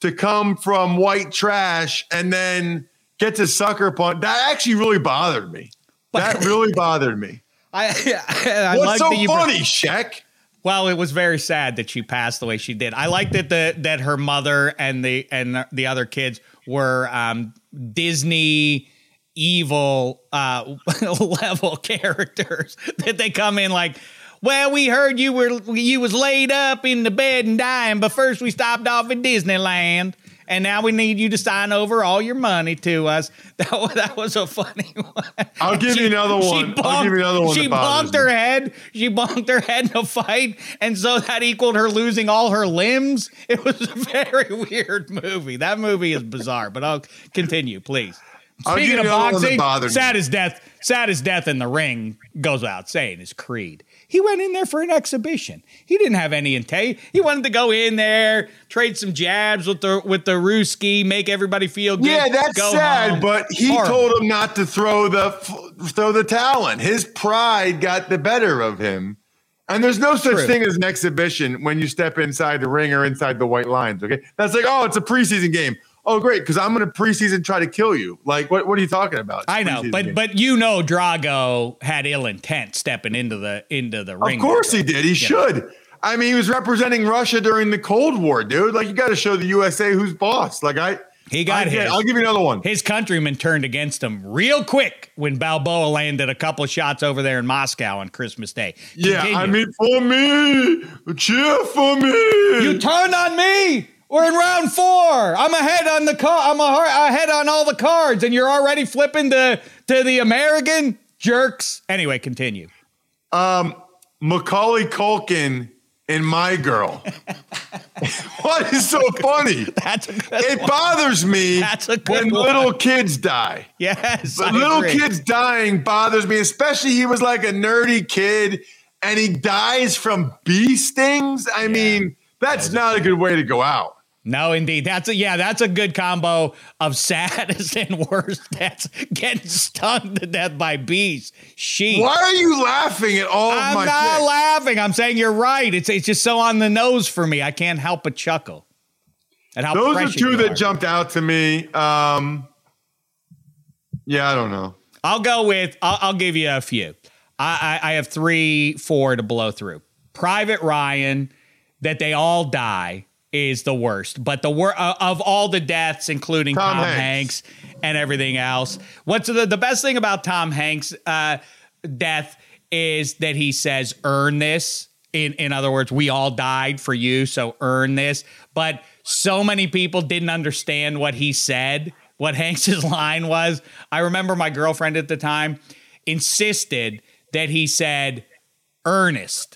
to come from white trash and then get to sucker punch. That actually really bothered me. That really bothered me. I, I What's like so that you funny, Shaq? Well, it was very sad that she passed the way she did. I like that the that her mother and the and the other kids were um, Disney evil uh, level characters. That they come in like, well, we heard you were you was laid up in the bed and dying, but first we stopped off at Disneyland. And now we need you to sign over all your money to us. That was, that was a funny one. I'll give you another one. I'll give you another one She bumped her me. head. She bumped her head in a fight, and so that equaled her losing all her limbs. It was a very weird movie. That movie is bizarre, but I'll continue, please. Speaking of another one that boxing, sad as death, sad as death in the ring goes without saying is Creed. He went in there for an exhibition. He didn't have any intent. He wanted to go in there, trade some jabs with the with the Ruski, make everybody feel good. Yeah, that's sad. home. But he Horrible. told him not to throw the throw the talent. His pride got the better of him. And there's no such True. thing as an exhibition when you step inside the ring or inside the white lines. Okay, that's like, oh, it's a preseason game. Oh, great, because I'm going to preseason try to kill you. Like, what? What are you talking about? It's I know, but game. but you know, Drago had ill intent stepping into the into the ring. Of course he did. He should. I mean, he was representing Russia during the Cold War, dude. Like, you got to show the USA who's boss. Like, I. He got I get- I'll give you another one. His countrymen turned against him real quick when Balboa landed a couple shots over there in Moscow on Christmas Day. Yeah, I mean, for me, cheer for me. you turned on me. We're in round four. I'm ahead on the car. I'm ahead on all the cards, and you're already flipping to to the American jerks. Anyway, continue. Um, Macaulay Culkin in My Girl. what is so funny? That's a good It one. bothers me That's a good when one. little kids die. Yes, But I little agree. kids dying bothers me, especially he was like a nerdy kid and he dies from bee stings. I mean, that's not a good way to go out. No, indeed. That's a yeah, that's a good combo of saddest and worst. That's getting stung to death by bees. She Why are you laughing at all of I'm not laughing. I'm saying you're right. It's it's just so on the nose for me. I can't help but chuckle. And how Those are two that are. jumped out to me. Um, yeah, I don't know. I'll go with. I'll, I'll give you a few. I, I I have three, four to blow through. Private Ryan, that they all die is the worst. But the wor- uh, of all the deaths, including Tom Tom, Hanks. Hanks. and everything else, what's the the best thing about Tom Hanks' uh, death is that he says, "Earn this." In in other words, we all died for you, so earn this. But so many people didn't understand what he said what Hanks's line was. I remember my girlfriend at the time insisted that he said Ernest.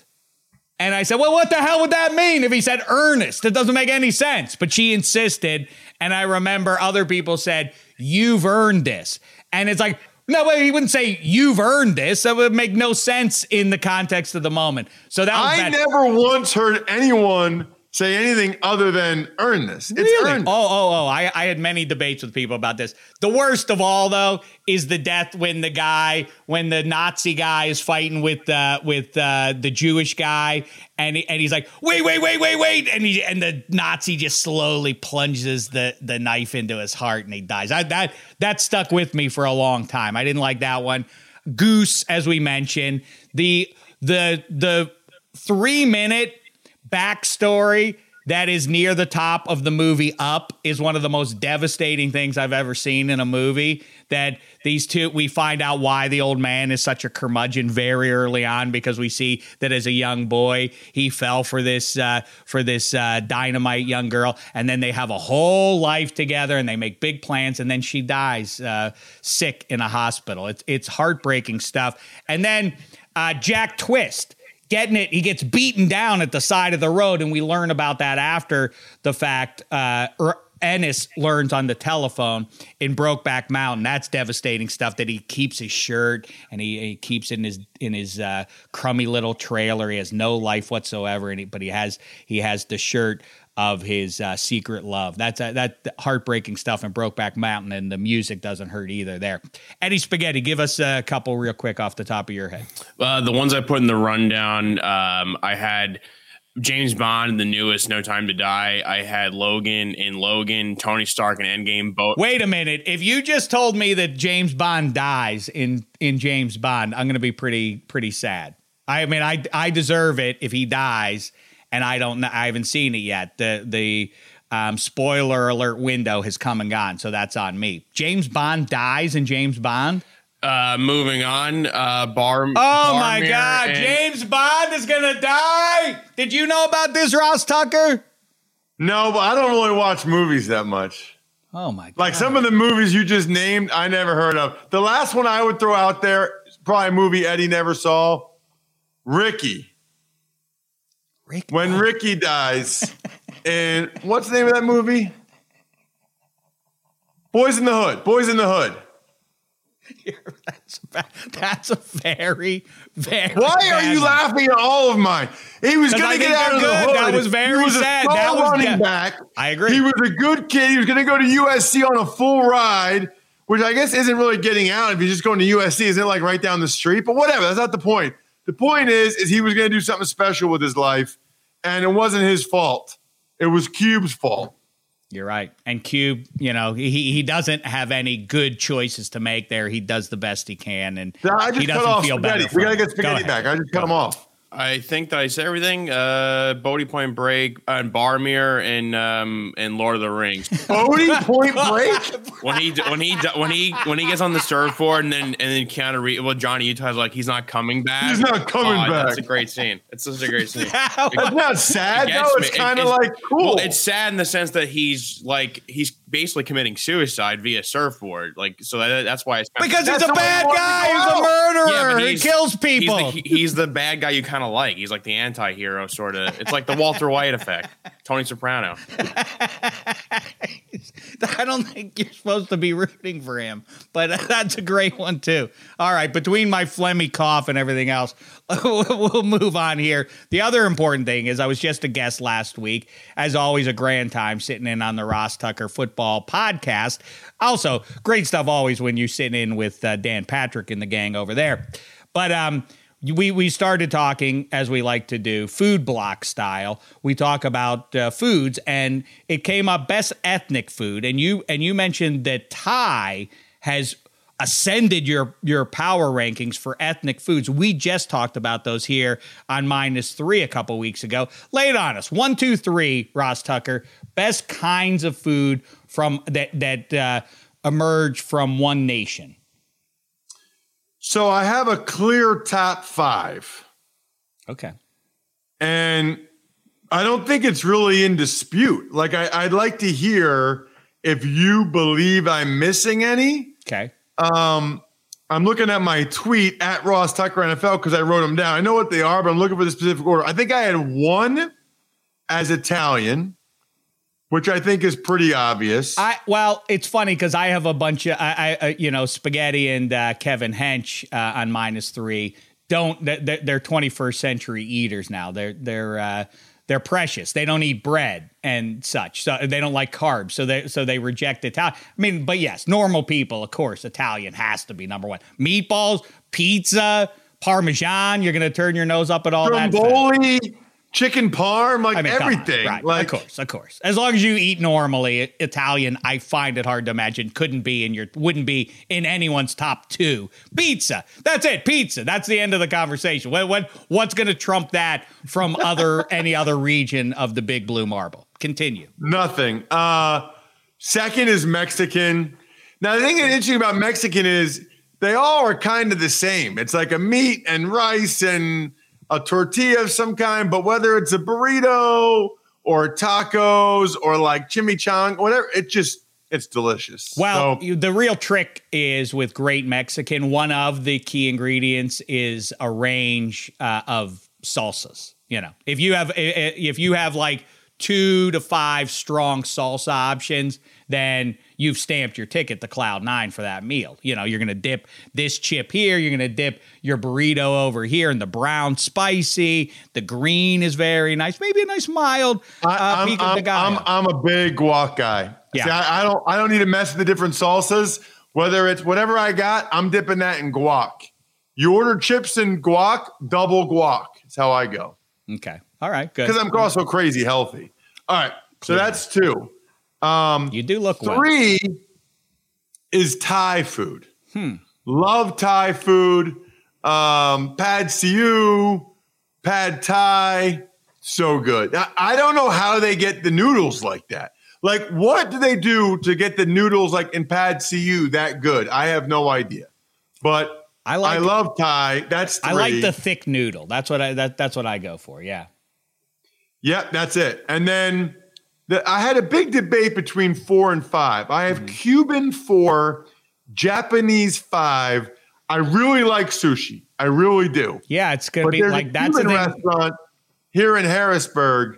And I said, Well, what the hell would that mean if he said Ernest? It doesn't make any sense. But she insisted. And I remember other people said, You've earned this. And it's like, no, but he wouldn't say you've earned this. That would make no sense in the context of the moment. So that was I never once heard anyone say anything other than earn this. It's Really? earned. Oh, oh, oh. I, I had many debates with people about this. The worst of all, though, is the death when the guy, when the Nazi guy is fighting with uh, with uh, the Jewish guy, and he, and he's like, wait, wait, wait, wait, wait, and he and the Nazi just slowly plunges the the knife into his heart, and he dies. I, that that stuck with me for a long time. I didn't like that one. Goose, as we mentioned, the the the three minute backstory that is near the top of the movie Up is one of the most devastating things I've ever seen in a movie. That these two, we find out why the old man is such a curmudgeon very early on because we see that as a young boy he fell for this uh, for this uh, dynamite young girl, and then they have a whole life together and they make big plans, and then she dies uh, sick in a hospital. It's it's heartbreaking stuff, and then uh, Jack Twist getting it. He gets beaten down at the side of the road, and we learn about that after the fact. Uh, er, Ennis learns on the telephone in Brokeback Mountain. That's devastating stuff. That he keeps his shirt and he, he keeps in his in his uh, crummy little trailer. He has no life whatsoever, and he, but he has he has the shirt of his uh, secret love. That's uh, that heartbreaking stuff in Brokeback Mountain, and the music doesn't hurt either. There, Eddie Spaghetti, give us a couple real quick off the top of your head. Uh, the ones I put in the rundown, um, I had James Bond, in the newest, No Time to Die. I had Logan in Logan, Tony Stark in Endgame. Both. Wait a minute. If you just told me that James Bond dies in in James Bond, I'm going to be pretty pretty sad. I mean, I I deserve it if he dies, and I don't. know I haven't seen it yet. The the um, spoiler alert window has come and gone, so that's on me. James Bond dies in James Bond. Uh, moving on, uh, Bar. Oh my Boromir God, and- James Bond is gonna die. Did you know about this, Ross Tucker? No, but I don't really watch movies that much. Oh my God. Like some of the movies you just named, I never heard of. The last one I would throw out there, is probably a movie Eddie never saw. Ricky. Rick- When Ricky dies, and what's the name of that movie? Boyz n the Hood. Boyz n the Hood. that's a, that's a very very. Why are you one. laughing at all of mine? He was going to get out of the hood. good. That was very he was sad. A That was running back. I agree. He was a good kid. He was going to go to USC on a full ride, which I guess isn't really getting out if you're just going to USC. Isn't it like right down the street? But whatever. That's not the point. The point is, is he was going to do something special with his life, and it wasn't his fault. It was Cube's fault. You're right. And Cube, you know, he he doesn't have any good choices to make there. He does the best he can, and I just he cut doesn't off feel spaghetti. better. We got to it. get Go spaghetti ahead. back. I just cut him off. I think that I said everything. Uh, Bodhi Point Break and Boromir and um and Lord of the Rings. Bodhi Point Break. when he when he when he when he gets on the surfboard and then and then Keanu Reeves, well Johnny Utah's like he's not coming back. He's not coming Oh, back. That's a great scene. It's such a great scene. That's not sad. It though. It's kind of it's- like cool. Well, it's sad in the sense that he's like he's basically committing suicide via surfboard. Like so that, that's why it's kind of- Because he's a bad guy. He's a murderer. Yeah, but he kills people. He's the, he's the bad guy you kind of like. He's like the anti-hero sort of. It's like the Walter White effect. Tony Soprano. I don't think you're supposed to be rooting for him, but that's a great one too. All right, between my phlegmy cough and everything else, we'll move on here. The other important thing is I was just a guest last week. As always, a grand time sitting in on the Ross Tucker Football Podcast. Also, great stuff always when you sit in with uh, Dan Patrick and the gang over there. But um, we we started talking as we like to do food block style. We talk about uh, foods and it came up best ethnic food. And you and you mentioned that thai has ascended your your power rankings for ethnic foods. We just talked about those here on minus three a couple weeks ago. Lay it on us. One two three ross tucker. Best kinds of food from that that uh, emerge from one nation So I have a clear top five, okay and I don't think it's really in dispute. Like I, I'd like to hear if you believe I'm missing any. Okay. Um, I'm looking at my tweet at Ross Tucker NFL because I wrote them down. I know what they are, but I'm looking for the specific order. I think I had one as Italian, which I think is pretty obvious. I well, it's funny because I have a bunch of I, I uh, you know spaghetti and uh, Kevin Hench uh, on minus three. Don't they're, they're 21st century eaters now. They're they're uh, they're precious. They don't eat bread and such. So they don't like carbs. So they so they reject Italian. I mean, but yes, normal people, of course, Italian has to be number one. Meatballs, pizza, Parmesan. You're gonna turn your nose up at all Stromboli, that chicken parm, like I mean, everything. Right. Like, of course, of course. As long as you eat normally, Italian, I find it hard to imagine couldn't be in your wouldn't be in anyone's top two. Pizza. That's it. Pizza. That's the end of the conversation. What, what what's going to trump that from other any other region of the Big Blue Marble? Continue. Nothing. Uh, second is Mexican. Now the thing that's interesting about Mexican is they all are kind of the same. It's like a meat and rice and a tortilla of some kind, but whether it's a burrito or tacos or like chimichang, whatever, it just it's delicious. Well, so, the real trick is with great Mexican. One of the key ingredients is a range uh, of salsas. You know, if you have if you have like two to five strong salsa options, then you've stamped your ticket to Cloud Nine for that meal. You know, you're going to dip this chip here, you're going to dip your burrito over here, and the brown spicy, the green is very nice, maybe a nice mild uh, I, I'm, I'm, I'm, I'm, a big guac guy. Yeah. See, I, I, don't I don't need to mess with the different salsas. Whether it's whatever I got, I'm dipping that in guac. You order chips and guac, double guac. That's how I go. Okay. All right. Good. Because I'm also crazy healthy. All right. So that's two. Um, you do look three well. is Thai food. Hmm. Love Thai food. Um, pad see ew, pad Thai, so good. Now, I don't know how they get the noodles like that. Like, what do they do to get the noodles like in pad see ew that good? I have no idea. But I like. I love Thai. That's three. I like the thick noodle. That's what I that, that's what I go for. Yeah. Yep, that's it. And then the, I had a big debate between four and five. I have mm-hmm. Cuban four, Japanese five. I really like sushi. I really do. Yeah, it's gonna but be like that's a restaurant here in Harrisburg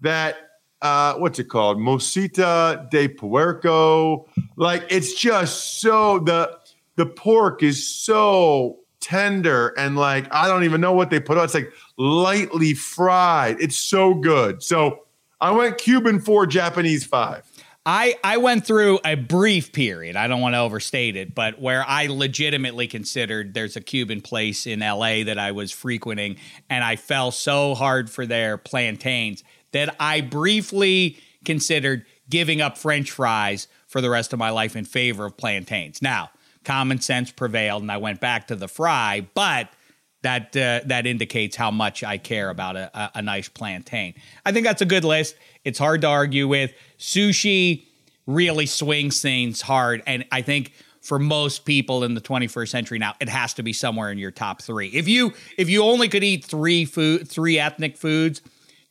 that uh, what's it called? Masita de Puerco. Like it's just so the the pork is so tender and like I don't even know what they put on. It's like lightly fried. It's so good. So I went Cuban four, Japanese five. I, I went through a brief period, I don't want to overstate it, but where I legitimately considered there's a Cuban place in LA that I was frequenting, and I fell so hard for their plantains that I briefly considered giving up French fries for the rest of my life in favor of plantains. Now, common sense prevailed, and I went back to the fry, but that uh, that indicates how much I care about a, a, nice plantain. I think that's a good list. It's hard to argue with. Sushi really swings things hard, and I think for most people in the 21st century now, it has to be somewhere in your top three. If you if you only could eat three food three ethnic foods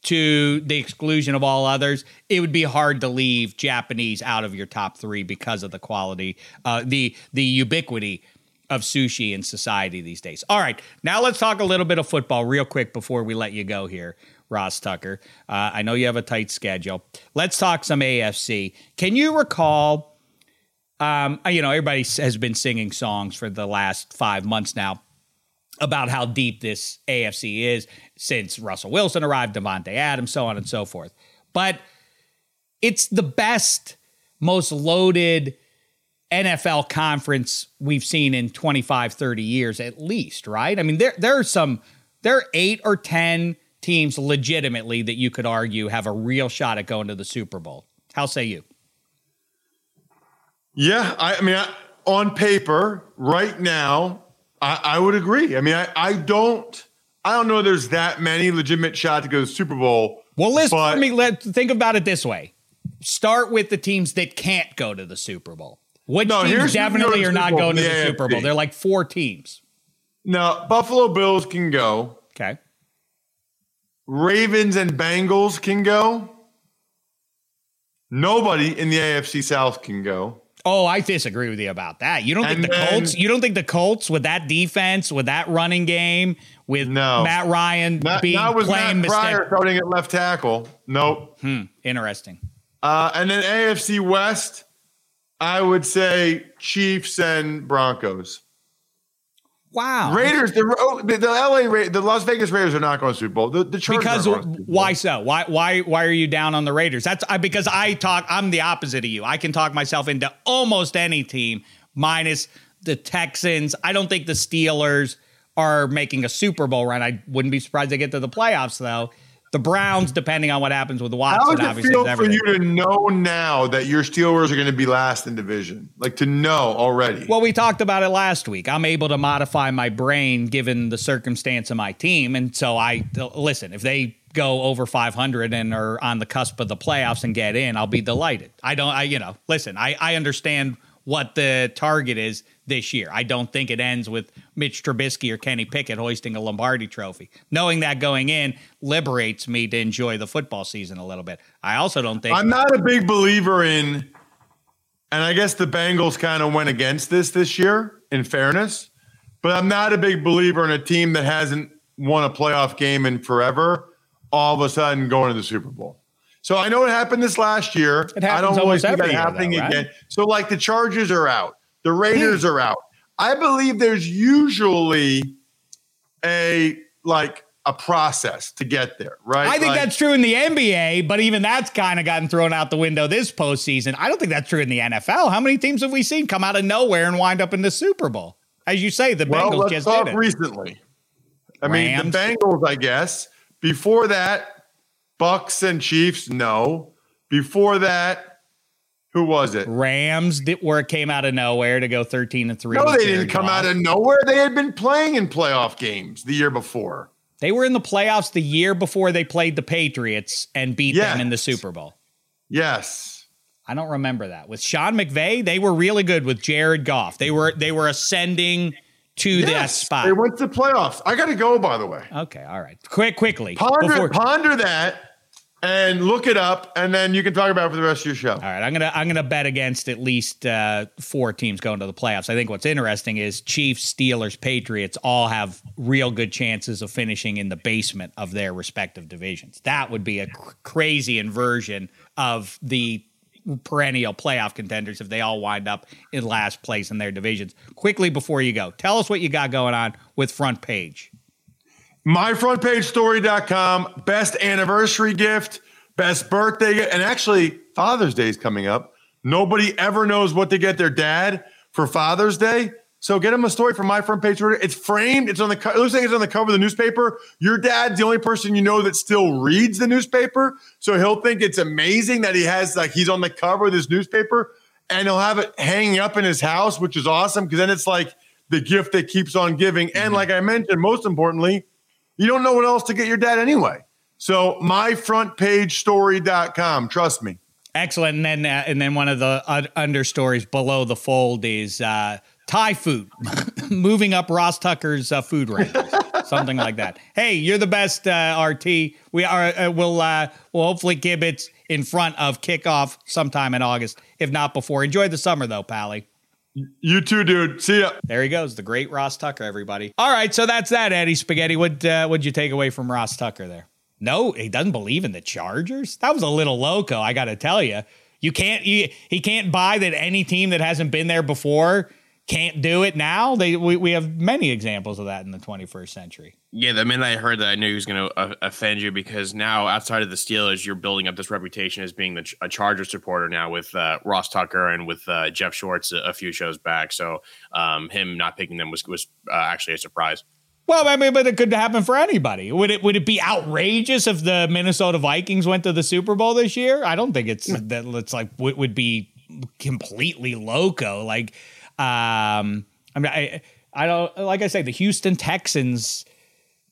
to the exclusion of all others, it would be hard to leave Japanese out of your top three because of the quality, uh, the the ubiquity of sushi in society these days. All right, now let's talk a little bit of football real quick before we let you go here, Ross Tucker. Uh, I know you have a tight schedule. Let's talk some AFC. Can you recall? Um, you know, everybody has been singing songs for the last five months now about how deep this AFC is since Russell Wilson arrived, Davante Adams, so on and so forth. But it's the best, most loaded NFL conference we've seen in 25, 30 years at least, right? I mean, there there are some there are eight or 10 teams legitimately that you could argue have a real shot at going to the Super Bowl. How say you? Yeah, I, I mean, I, on paper, right now, I, I, would agree. I mean, I, I don't, I don't know. There's that many legitimate shot to go to the Super Bowl. Well, listen. Let me let think about it this way. Start with the teams that can't go to the Super Bowl. Which no, teams definitely are not going to the, the Super Bowl? They're like four teams. No, Buffalo Bills can go. Okay. Ravens and Bengals can go. Nobody in the AFC South can go. Oh, I disagree with you about that. You don't think the then- Colts? You don't think the Colts with that defense, with that running game, with No. Matt Ryan Not, being not playing Matt Pryor starting at left tackle. Nope. Hmm, interesting. Uh, and then AFC West, I would say Chiefs and Broncos. Wow. Raiders, the, the, LA, Ra- the Las Vegas Raiders are not going to Super Bowl. The, the Chargers because aren't going to Super Bowl. why so? Why why why are you down on the Raiders? That's I, because I talk. I'm the opposite of you. I can talk myself into almost any team, minus the Texans. I don't think the Steelers are making a Super Bowl run. I wouldn't be surprised they get to the playoffs though. The Browns, depending on what happens with Watson, How does it feel for you to know now that your Steelers are going to be last in division? Like to know already. Well, we talked about it last week. I'm able to modify my brain given the circumstance of my team. And so I listen, if they go over 500 and are on the cusp of the playoffs and get in, I'll be delighted. I don't, I, you know, listen, I, I understand what the target is this year. I don't think it ends with Mitch Trubisky or Kenny Pickett hoisting a Lombardi trophy. Knowing that going in liberates me to enjoy the football season a little bit. I also don't think I'm not a big believer in, and I guess the Bengals kind of went against this this year, in fairness, but I'm not a big believer in a team that hasn't won a playoff game in forever, all of a sudden going to the Super Bowl. So I know it happened this last year. It I don't really almost see that happening though, right? again. So like the Chargers are out, the Raiders hmm. are out. I believe there's usually a like a process to get there, right? I think Like- that's true in the NBA, but even that's kind of gotten thrown out the window this postseason. I don't think that's true in the NFL. How many teams have we seen come out of nowhere and wind up in the Super Bowl? As you say, the Well, Bengals just did it. recently. I mean, the Bengals, I guess. Before that, Bucks and Chiefs, no. Before that, who was it? Rams did, where it came out of nowhere to go 13 and 3. No, they didn't come Goff. out of nowhere. They had been playing in playoff games the year before. They were in the playoffs the year before they played the Patriots and beat them in the Super Bowl. Yes. I don't remember that. With Sean McVay, they were really good with Jared Goff. They were they were ascending to that spot. They went to playoffs. I got to go, by the way. okay, all right. Quick quickly. Ponder, before- ponder that and look it up, and then you can talk about it for the rest of your show. All right, I'm gonna I'm gonna bet against at least uh, four teams going to the playoffs. I think what's interesting is Chiefs, Steelers, Patriots all have real good chances of finishing in the basement of their respective divisions. That would be a cr- crazy inversion of the perennial playoff contenders if they all wind up in last place in their divisions. Quickly before you go, tell us what you got going on with front page. myfrontpagestory.com best anniversary gift best birthday and actually father's day is coming up nobody ever knows what to get their dad for father's day so get him a story from my front page it's framed it's on the it looks like it's on the cover of the newspaper your dad's the only person you know that still reads the newspaper so he'll think it's amazing that he has like he's on the cover of this newspaper and he'll have it hanging up in his house which is awesome because then it's like the gift that keeps on giving and like i mentioned most importantly you don't know what else to get your dad anyway. So myfrontpagestory.com. Trust me. Excellent. And then, uh, and then one of the uh, under stories below the fold is uh, Thai food, moving up Ross Tucker's uh, food rankings, something like that. Hey, you're the best, uh, RT. We are. Uh, we'll uh, we'll hopefully kibitz in front of kickoff sometime in August, if not before. Enjoy the summer though, Pally. You too, dude. See ya. There he goes, the great Ross Tucker. Everybody. All right, so that's that. Eddie Spaghetti. What uh, what'd you take away from Ross Tucker there? No, he doesn't believe in the Chargers. That was a little loco, I got to tell you. You can't. You, he can't buy that any team that hasn't been there before can't do it now. They we, we have many examples of that in the 21st century. Yeah, the minute I heard that, I knew he was going to uh, offend you because now, outside of the Steelers, you're building up this reputation as being the, a Charger supporter now with uh, Ross Tucker and with uh, Jeff Schwartz a, a few shows back. So um, him not picking them was was uh, actually a surprise. Well, I mean, but it could happen for anybody. Would it would it be outrageous if the Minnesota Vikings went to the Super Bowl this year? I don't think it's that it's like would, would be completely loco. Like, um, I mean, I I don't like I say the Houston Texans.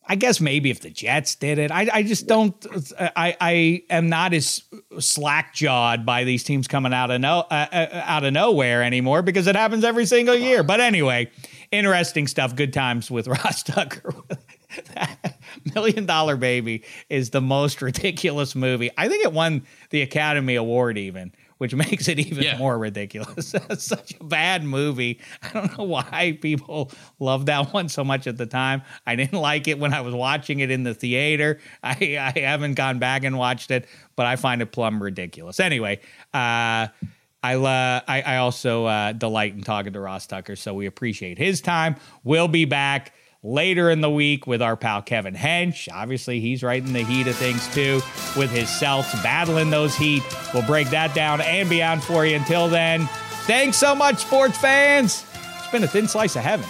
I guess maybe if the Jets did it, I, I just don't. I, I am not as slack jawed by these teams coming out of no uh, uh, out of nowhere anymore because it happens every single year. But anyway, interesting stuff. Good times with Ross Tucker. Million Dollar Baby is the most ridiculous movie. I think it won the Academy Award even, which makes it even Yeah. more ridiculous. Such a bad movie. I don't know why people love that one so much at the time. I didn't like it when I was watching it in the theater. I, I haven't gone back and watched it, but I find it plumb ridiculous. Anyway, uh, I, uh, I I also uh, delight in talking to Ross Tucker, so we appreciate his time. We'll be back later in the week with our pal Kevin Hench. Obviously, he's right in the heat of things too with his Celts battling those heat. We'll break that down and beyond for you. Until then, thanks so much, sports fans. It's been a thin slice of heaven.